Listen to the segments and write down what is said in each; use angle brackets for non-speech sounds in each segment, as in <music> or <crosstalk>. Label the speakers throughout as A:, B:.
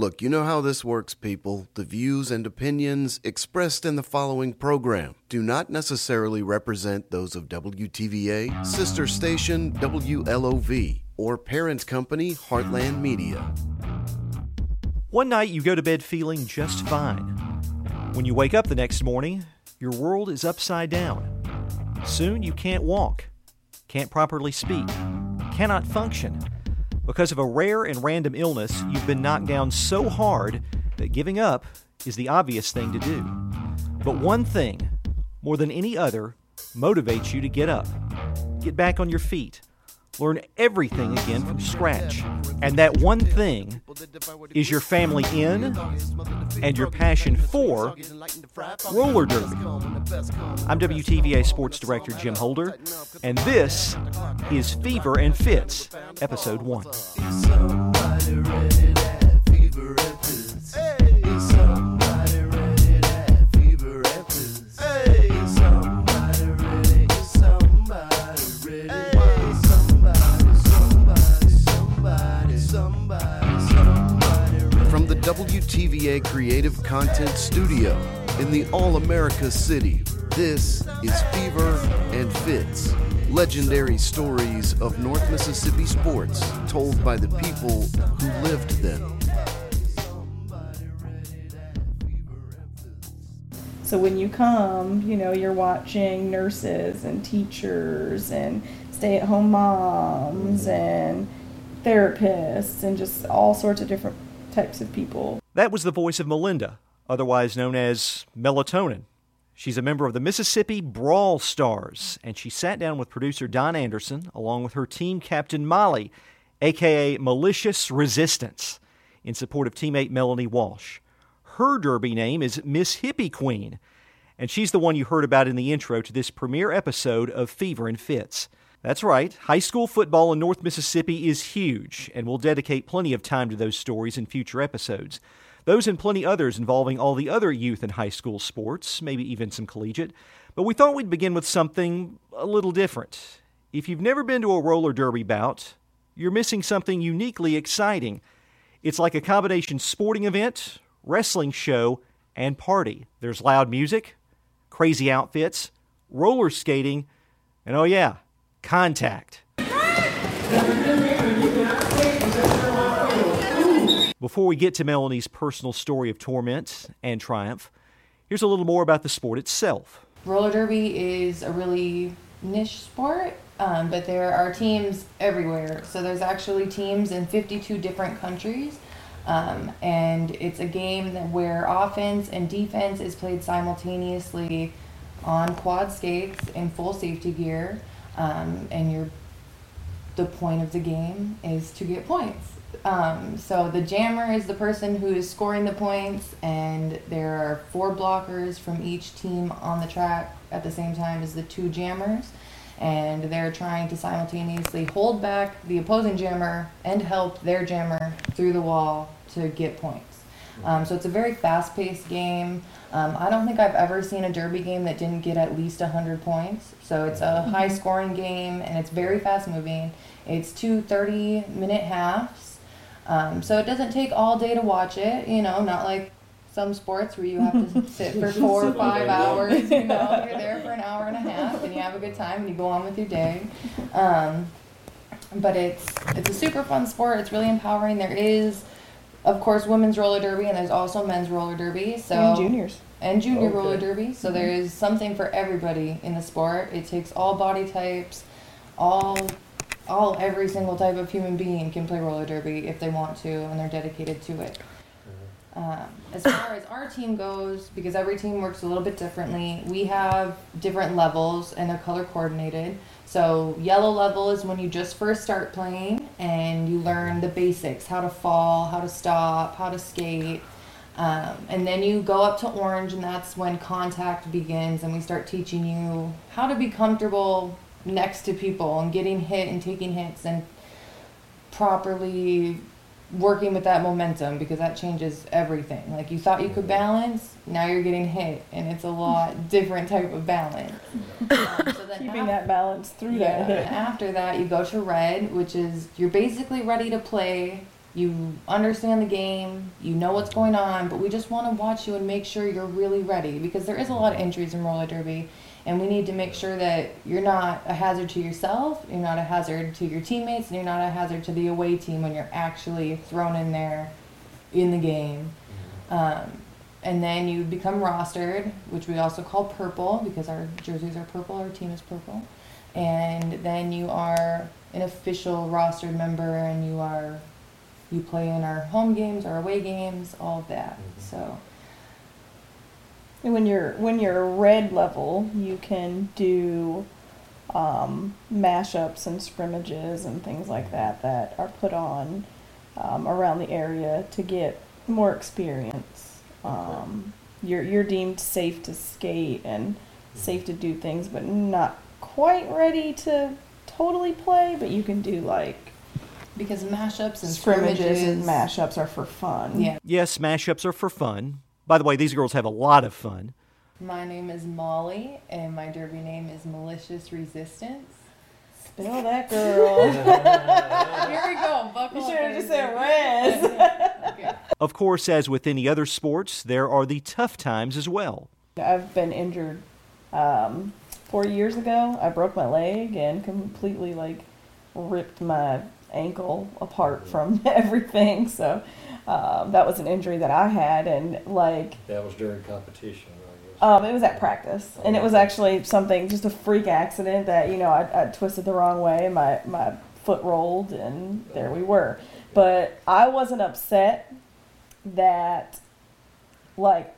A: Look, you know how this works, people. The views and opinions expressed in the following program do not necessarily represent those of WTVA, sister station WLOV, or parent company Heartland Media.
B: One night you go to bed feeling just fine. When you wake up the next morning, your world is upside down. Soon you can't walk, can't properly speak, cannot function. Because of a rare and random illness, you've been knocked down so hard that giving up is the obvious thing to do. But one thing, more than any other, motivates you to get up, get back on your feet, learn everything again from scratch. And that one thing is your family in and your passion for roller derby. I'm WTVA Sports Director Jim Holder, and this is Fever and Fits, Episode 1.
A: WTVA Creative Content Studio in the All America City, this is Fever and Fits. Legendary stories of North Mississippi sports told by the people who lived them.
C: So when you come, you know, you're watching nurses and teachers and stay at home moms and therapists and just all sorts of different types of people.
B: That was the voice of Melinda, otherwise known as Melatonin. She's a member of the Mississippi Brawl Stars, and she sat down with producer Don Anderson along with her team captain Molly, aka Malicious Resistance, in support of teammate Melanie Walsh. Her derby name is Miss Hippie Queen, and she's the one you heard about in the intro to this premiere episode of Fever and Fits. That's right, high school football in North Mississippi is huge, and we'll dedicate plenty of time to those stories in future episodes. Those and plenty others involving all the other youth and high school sports, maybe even some collegiate. But we thought we'd begin with something a little different. If you've never been to a roller derby bout, you're missing something uniquely exciting. It's like a combination sporting event, wrestling show, and party. There's loud music, crazy outfits, roller skating, and oh yeah, contact. Before we get to Melanie's personal story of torment and triumph, here's a little more about the sport itself.
D: Roller derby is a really niche sport, um, but there are teams everywhere. So there's actually teams in 52 different countries. Um, and it's a game where offense and defense is played simultaneously on quad skates in full safety gear. Um, and the point of the game is to get points. Um, so the jammer is the person who is scoring the points, and there are four blockers from each team on the track at the same time as the two jammers, and they're trying to simultaneously hold back the opposing jammer and help their jammer through the wall to get points. Um, so it's a very fast-paced game. Um, I don't think I've ever seen a derby game that didn't get at least 100 points. So it's a high-scoring game, and it's very fast-moving. It's two 30-minute halves. Um, so it doesn't take all day to watch it, you know, not like some sports where you have to <laughs> sit for four or five hours, you know, you're there for an hour and a <laughs> half and you have a good time and you go on with your day. Um, but it's it's a super fun sport. It's really empowering. There is, of course, women's roller derby and there's also men's roller derby. So
C: and juniors.
D: and junior oh,
E: Okay.
D: roller derby. So mm-hmm. there is something for everybody in the sport. It takes all body types, all all every single type of human being can play roller derby if they want to and they're dedicated to it. Um, as far as our team goes, because every team works a little bit differently, we have different levels and they're color coordinated. So yellow level is when you just first start playing and you learn the basics, how to fall, how to stop, how to skate. Um, and then you go up to orange, and that's when contact begins, and we start teaching you how to be comfortable next to people and getting hit and taking hits and properly working with that momentum because that changes everything. Like you thought you could balance, now you're getting hit, and it's a lot <laughs> different type of balance. Um, so
C: Keeping
D: af-
C: that balance through
D: yeah,
C: that
D: and
C: hit.
D: after that, you go to red, which is you're basically ready to play you understand the game, you know what's going on, but we just want to watch you and make sure you're really ready because there is a lot of injuries in roller derby, and we need to make sure that you're not a hazard to yourself, you're not a hazard to your teammates, and you're not a hazard to the away team when you're actually thrown in there in the game. Um, and then you become rostered, which we also call purple because our jerseys are purple, our team is purple. And then you are an official rostered member and you are you play in our home games, our away games, all of that. So
C: And when you're when you're red level, you can do um, mashups and scrimmages and things like that that are put on um, around the area to get more experience. Um, you're you're deemed safe to skate and safe to do things, but not quite ready to totally play. But you can do like
D: because mashups and
C: scrimmages,
D: scrimmages
C: and mashups are for fun.
D: Yeah.
B: Yes, mashups are for fun. By the way, these girls have a lot of fun.
D: My name is Molly and my derby name is Malicious Resistance.
C: Spell that girl. <laughs>
D: Here we go. Buckle
C: you should have just said res. <laughs>
D: Okay.
B: Of course, as with any other sports, there are the tough times as well.
C: I've been injured um, four years ago. I broke my leg and completely like ripped my ankle apart from <laughs> everything. So um, that was an injury that I had, and like
E: That was during competition,
C: um, it was at practice, and it was actually something just a freak accident that you know I, I twisted the wrong way, my my foot rolled, and there we were. But I wasn't upset that like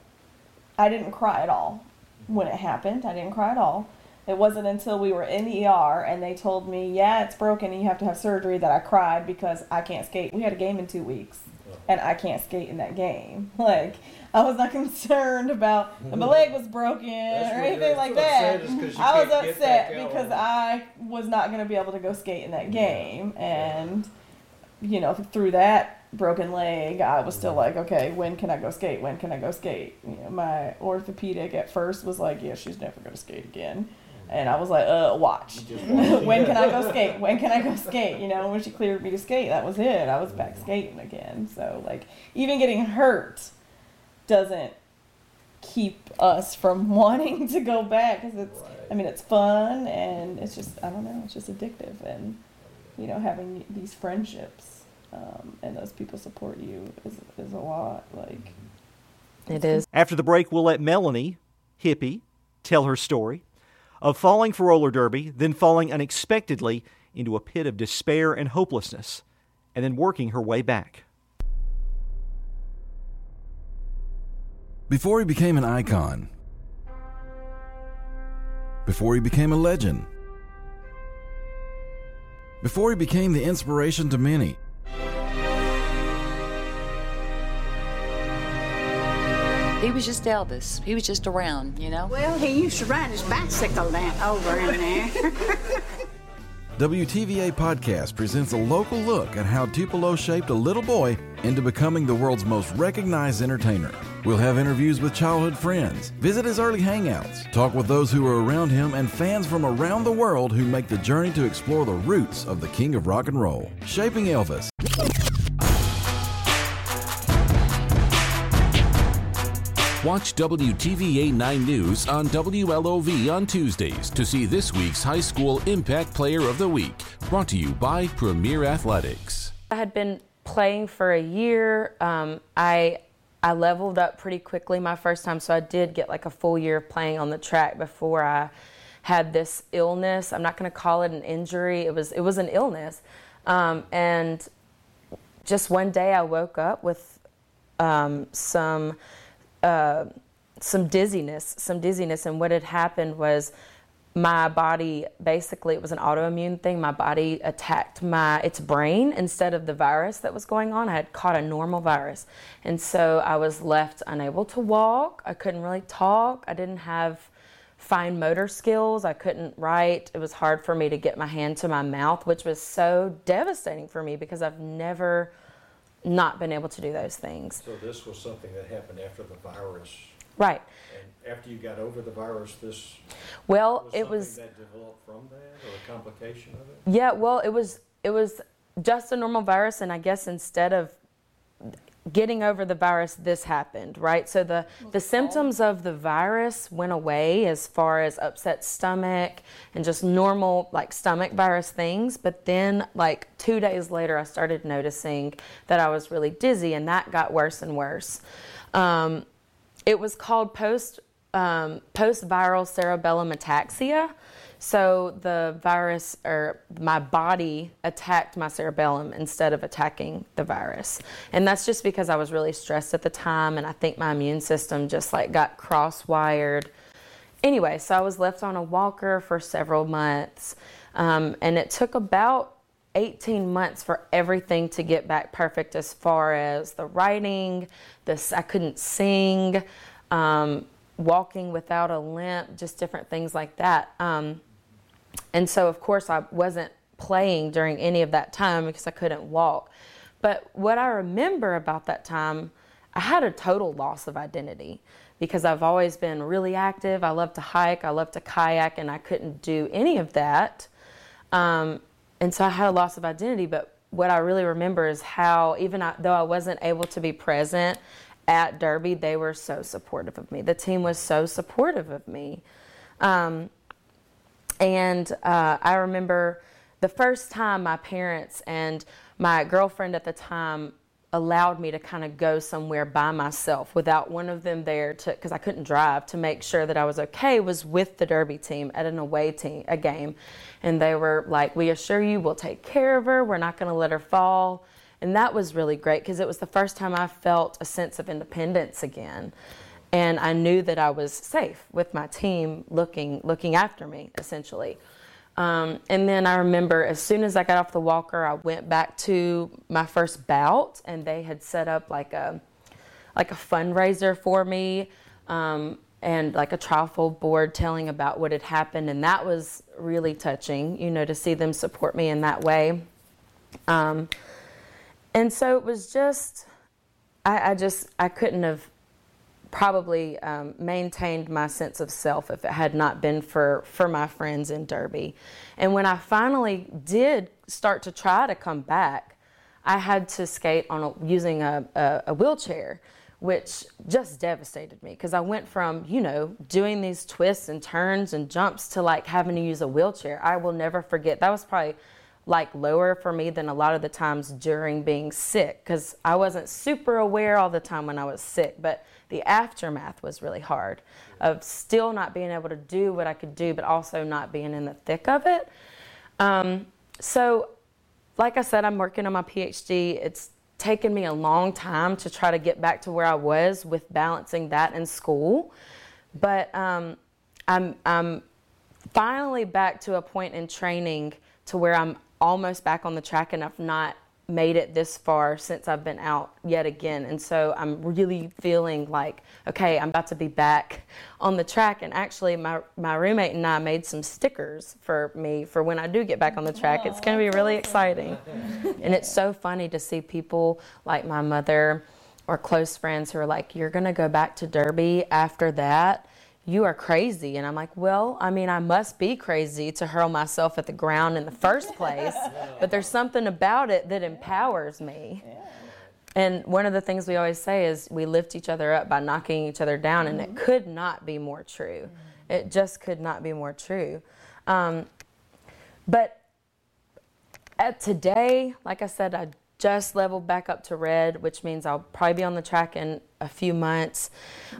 C: I didn't cry at all when it happened. I didn't cry at all. It wasn't until we were in the ER and they told me, "Yeah, it's broken and you have to have surgery." That I cried because I can't skate. We had a game in two weeks, and I can't skate in that game. <laughs> Like I was not <laughs> concerned about my leg was broken
E: That's
C: or anything like that.
E: is 'cause you
C: I was
E: can't get back
C: upset because. I was not going to be able to go skate in that game, and you know, through that broken leg, I was still like, okay, when can I go skate? When can I go skate? You know, my orthopedic at first was like, yeah, she's never going to skate again. And I was like, uh,
E: watch. <laughs>
C: When can I go <laughs> skate? When can I go skate? You know, when she cleared me to skate, that was it. I was back skating again. So, like, even getting hurt doesn't keep us from <laughs> wanting to go back because it's, I mean, it's fun and it's just, I don't know, it's just addictive. And, you know, having these friendships um, and those people support you is, is a lot. Like,
F: It is.
B: After the break, we'll let Melanie, hippie, tell her story of falling for roller derby, then falling unexpectedly into a pit of despair and hopelessness, and then working her way back.
G: Before he became an icon, before he became a legend, before he became the inspiration to many,
F: He was just Elvis. He was just around, you know?
H: Well, he used to ride his bicycle down over in there. <laughs>
G: WTVA Podcast presents a local look at how Tupelo shaped a little boy into becoming the world's most recognized entertainer. We'll have interviews with childhood friends, visit his early hangouts, talk with those who were around him, and fans from around the world who make the journey to explore the roots of the king of rock and roll. Shaping Elvis.
I: Watch WTVA 9 News on WLOV on Tuesdays to see this week's High School Impact Player of the Week, brought to you by Premier Athletics.
J: I had been playing for a year. Um, I I leveled up pretty quickly my first time, so I did get like a full year of playing on the track before I had this illness. I'm not going to call it an injury. It was it was an illness, um, and just one day I woke up with um, some uh, some dizziness, some dizziness, and what had happened was my body basically it was an autoimmune thing. My body attacked my its brain instead of the virus that was going on. I had caught a normal virus, and so I was left unable to walk. I couldn't really talk. I didn't have fine motor skills. I couldn't write. It was hard for me to get my hand to my mouth, which was so devastating for me because I've never not been able to do those things.
E: So this was something that happened after the virus,
J: Right.
E: and after you got over the virus, this
J: Well,
E: was
J: it
E: something
J: was
E: that developed from that, or a complication of it?
J: yeah, well, it was it was just a normal virus, and I guess instead of getting over the virus, this happened, right? So the, the symptoms of the virus went away as far as upset stomach and just normal like stomach virus things. But then, like two days later, I started noticing that I was really dizzy, and that got worse and worse. Um, it was called post um, post viral cerebellum ataxia. So the virus or my body attacked my cerebellum instead of attacking the virus. And that's just because I was really stressed at the time and I think my immune system just like got cross wired. Anyway, so I was left on a walker for several months. Um, and it took about 18 months for everything to get back perfect as far as the writing, this I couldn't sing, um, walking without a limp, just different things like that. Um, and so, of course, I wasn't playing during any of that time because I couldn't walk. But what I remember about that time, I had a total loss of identity because I've always been really active. I love to hike, I love to kayak, and I couldn't do any of that. Um, and so I had a loss of identity. But what I really remember is how, even I, though I wasn't able to be present at Derby, they were so supportive of me. The team was so supportive of me. Um, and uh, I remember the first time my parents and my girlfriend at the time allowed me to kind of go somewhere by myself without one of them there to because I couldn't drive to make sure that I was okay was with the derby team at an away team a game. And they were like we assure you we'll take care of her. We're not going to let her fall. And that was really great because it was the first time I felt a sense of independence again and I knew that I was safe with my team looking looking after me essentially. Um, and then I remember as soon as I got off the walker, I went back to my first bout, and they had set up like a like a fundraiser for me. Um, and like a trifold board telling about what had happened, and that was really touching, you know, to see them support me in that way. Um, and so it was just, I, I just, I couldn't have probably um, maintained my sense of self if it had not been for, for my friends in Derby. And when I finally did start to try to come back, I had to skate on a, using a, a, a wheelchair, which just devastated me because I went from, you know, doing these twists and turns and jumps to like having to use a wheelchair. I will never forget. That was probably like lower for me than a lot of the times during being sick because I wasn't super aware all the time when I was sick. But the aftermath was really hard of still not being able to do what I could do, but also not being in the thick of it. Um, so, like I said, I'm working on my PhD. It's taken me a long time to try to get back to where I was with balancing that in school. But um, I'm, I'm finally back to a point in training to where I'm almost back on the track and I've not made it this far since I've been out yet again. And so I'm really feeling like, okay, I'm about to be back on the track. And actually, my, my roommate and I made some stickers for me for when I do get back on the track. it's going to be really exciting. and it's so funny to see people like my mother or close friends who are like, you're going to go back to Derby after that you are crazy. And I'm like, well, I mean, I must be crazy to hurl myself at the ground in the first <laughs> place, but there's something about it that empowers me. And one of the things we always say is we lift each other up by knocking each other down, and it mm-hmm. could not be more true. It just could not be more true. Um, but at today, like I said, I just leveled back up to red, which means I'll probably be on the track in a few months.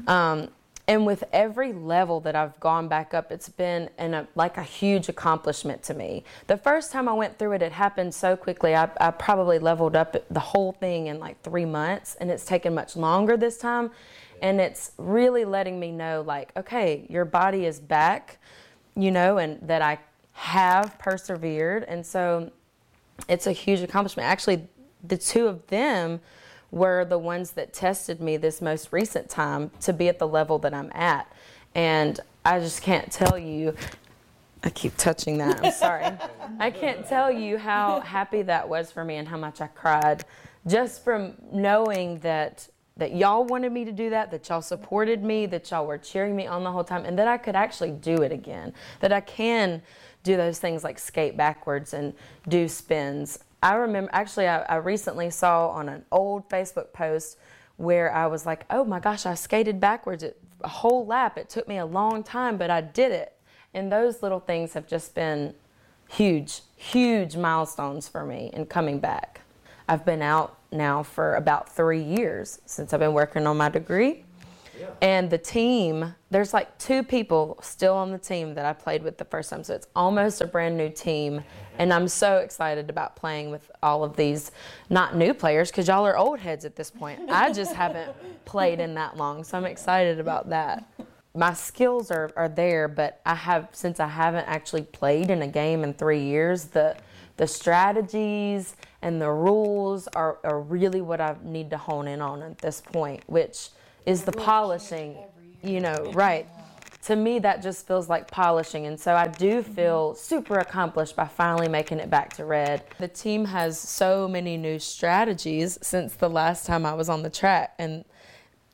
J: Um, and with every level that I've gone back up, it's been an, a, like a huge accomplishment to me. The first time I went through it, it happened so quickly. I, I probably leveled up the whole thing in like three months, and it's taken much longer this time. And it's really letting me know, like, okay, your body is back, you know, and that I have persevered. And so it's a huge accomplishment. Actually, the two of them were the ones that tested me this most recent time to be at the level that I'm at. And I just can't tell you. I keep touching that. I'm sorry. I can't tell you how happy that was for me and how much I cried just from knowing that that y'all wanted me to do that, that y'all supported me, that y'all were cheering me on the whole time, and that I could actually do it again. That I can do those things like skate backwards and do spins I remember actually, I, I recently saw on an old Facebook post where I was like, oh my gosh, I skated backwards a whole lap. It took me a long time, but I did it. And those little things have just been huge, huge milestones for me in coming back. I've been out now for about three years since I've been working on my degree. And the team, there's like two people still on the team that I played with the first time. So it's almost a brand new team. And I'm so excited about playing with all of these not new players because y'all are old heads at this point. I just haven't played in that long. So I'm excited about that. My skills are, are there, but I have, since I haven't actually played in a game in three years, the, the strategies and the rules are, are really what I need to hone in on at this point, which is the polishing, you know, right. To me, that just feels like polishing. And so I do feel super accomplished by finally making it back to red. The team has so many new strategies since the last time I was on the track. And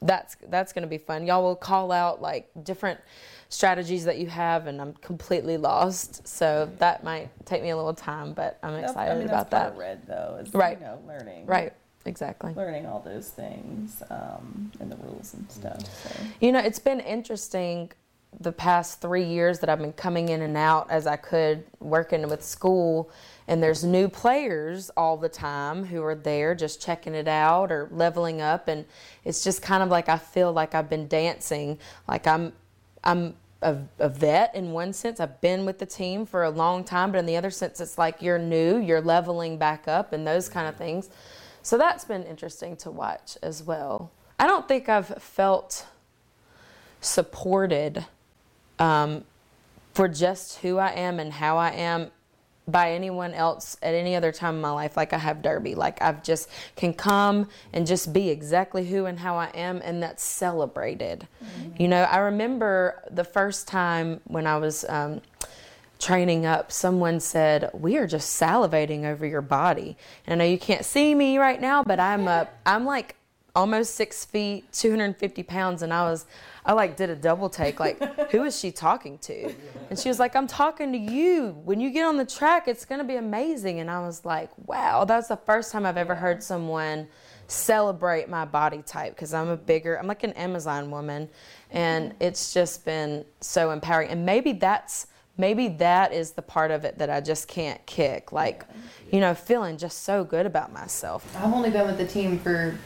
J: that's that's going to be fun. Y'all will call out like different strategies that you have, and I'm completely lost. So that might take me a little time, but I'm excited
C: I mean,
J: about
C: that's
J: that.
C: part of red though, is
J: Right.
C: you know learning.
J: Right. Exactly.
C: Learning all those things um, and the rules and stuff. So.
J: You know, it's been interesting the past three years that I've been coming in and out as I could working with school, and there's new players all the time who are there just checking it out or leveling up, and it's just kind of like I feel like I've been dancing, like I'm, I'm. A, a vet in one sense i've been with the team for a long time but in the other sense it's like you're new you're leveling back up and those kind of things so that's been interesting to watch as well i don't think i've felt supported um, for just who I am and how I am by anyone else at any other time in my life like I have Derby. Like I've just can come and just be exactly who and how I am and that's celebrated. You know, I remember the first time when I was um, training up, someone said, "We are just salivating over your body." And I know you can't see me right now, but I'm up. I'm like almost six feet, 250 pounds, and I was, I like did a double take, like, <laughs> who is she talking to? And she was like, I'm talking to you. When you get on the track, it's gonna be amazing. And I was like, wow, that's the first time I've ever heard someone celebrate my body type because I'm a bigger, I'm like an Amazon woman, and it's just been so empowering. And maybe that's maybe that is the part of it that I just can't kick. Like, you know, feeling just so good about myself.
D: I've only been with the team for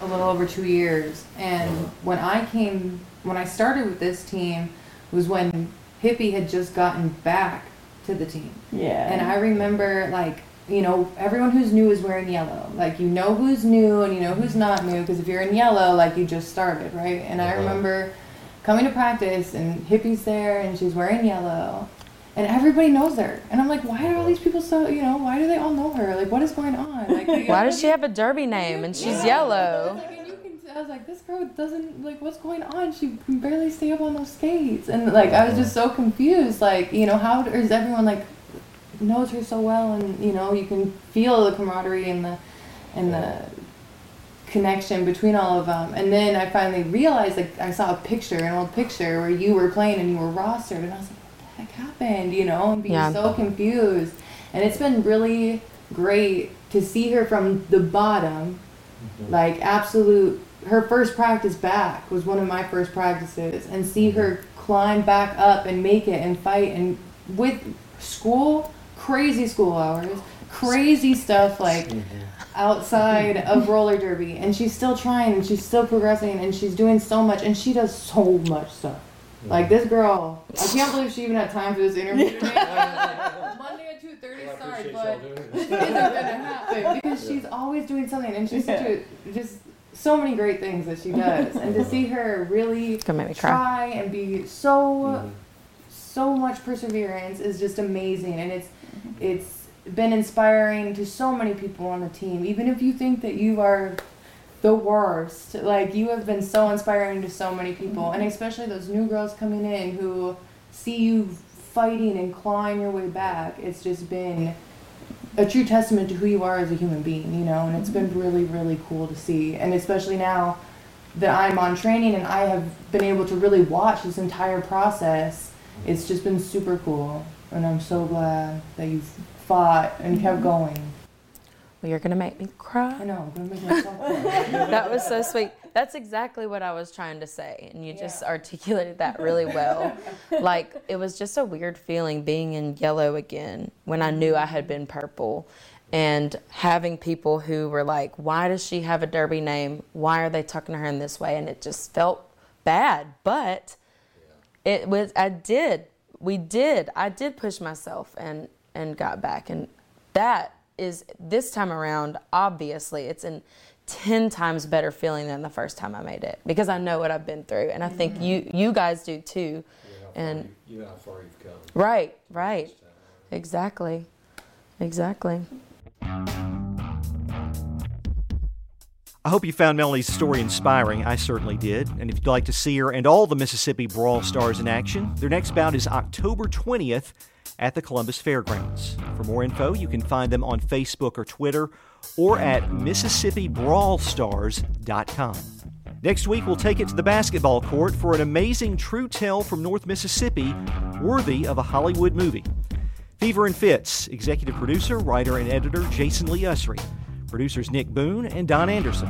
D: a little over two years, and when I came, when I started with this team, was when Hippie had just gotten back to the team.
C: Yeah.
D: And I remember like you know everyone who's new is wearing yellow. Like you know who's new and you know who's not new because if you're in yellow, like you just started, right? And I
E: Uh-huh.
D: remember coming to practice and Hippie's there and she's wearing yellow. And everybody knows her, and I'm like, why are all these people so, you know, why do they all know her? Like, what is going on? Like, <laughs>
J: Why does she have a derby name and she's
D: Yeah.
J: yellow?
D: Like, and you can, I was like, this girl doesn't like what's going on. She can barely stay up on those skates, and like I was just uh-huh. so confused. Like, you know, how is everyone like knows her so well, and you know, you can feel the camaraderie and the and the connection between all of them. And then I finally realized, like, I saw a picture, an old picture where you were playing and you were rostered, and I was like, what the heck happened? You know, and being
J: Yeah.
D: so confused. And it's been really great to see her from the bottom, mm-hmm. like absolute. Her first practice back was one of my first practices, and see her mm-hmm. climb back up and make it and fight and with school, crazy school hours, crazy stuff like outside of <laughs> roller derby and she's still trying and she's still progressing and she's doing so much and she does so much stuff. Like this girl i can't believe she even had time for this interview. Today monday at 2.30 sorry <laughs> but it. isn't gonna happen because she's always doing something and she's such a just so many great things that she does and to see her really <laughs>
J: gonna make me cry.
D: try and be so so much perseverance is just amazing and it's it's been inspiring to so many people on the team. Even if you think that you are the worst like you have been so inspiring to so many people. And mm-hmm. especially those new girls coming in who see you fighting and clawing your way back. It's just been a true testament to who you are as a human being you know and it's been mm-hmm. really really cool to see. And especially now that i'm on training and i have been able to really watch this entire process it's just been super cool. And i'm so glad that you've fought and kept going
J: Well, you're gonna make me cry.
D: I know, I'm gonna make myself cry. <laughs>
J: that was so sweet. That's exactly what I was trying to say, and you just articulated that really well. <laughs> like it was just a weird feeling being in yellow again when I knew I had been purple, and having people who were like, "Why does she have a derby name? Why are they talking to her in this way?" And it just felt bad, but it was. I did. We did. I did push myself and and got back, and that is this time around. Obviously, it's an 10 times better feeling than the first time I made it because I know what I've been through and I think mm-hmm. you you guys do too. And
E: You know how far you've come.
J: right, right. Exactly. Exactly.
B: I hope you found Melanie's story inspiring. I certainly did. And if you'd like to see her and all the Mississippi Brawl Stars in action, their next bout is October 20th at the Columbus Fairgrounds. For more info, you can find them on Facebook or Twitter or at MississippiBrawlstars.com. Next week, we'll take it to the basketball court for an amazing true tale from North Mississippi, worthy of a Hollywood movie. Fever and Fits, executive producer, writer, and editor Jason Lee Usry. Producers Nick Boone and Don Anderson.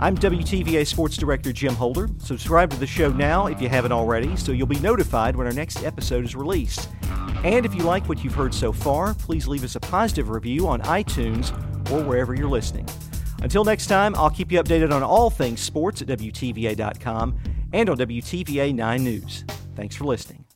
B: I'm WTVA Sports Director Jim Holder. Subscribe to the show now if you haven't already, so you'll be notified when our next episode is released. And if you like what you've heard so far, please leave us a positive review on iTunes or wherever you're listening. Until next time, I'll keep you updated on all things sports at WTVA.com and on WTVA 9 News. Thanks for listening.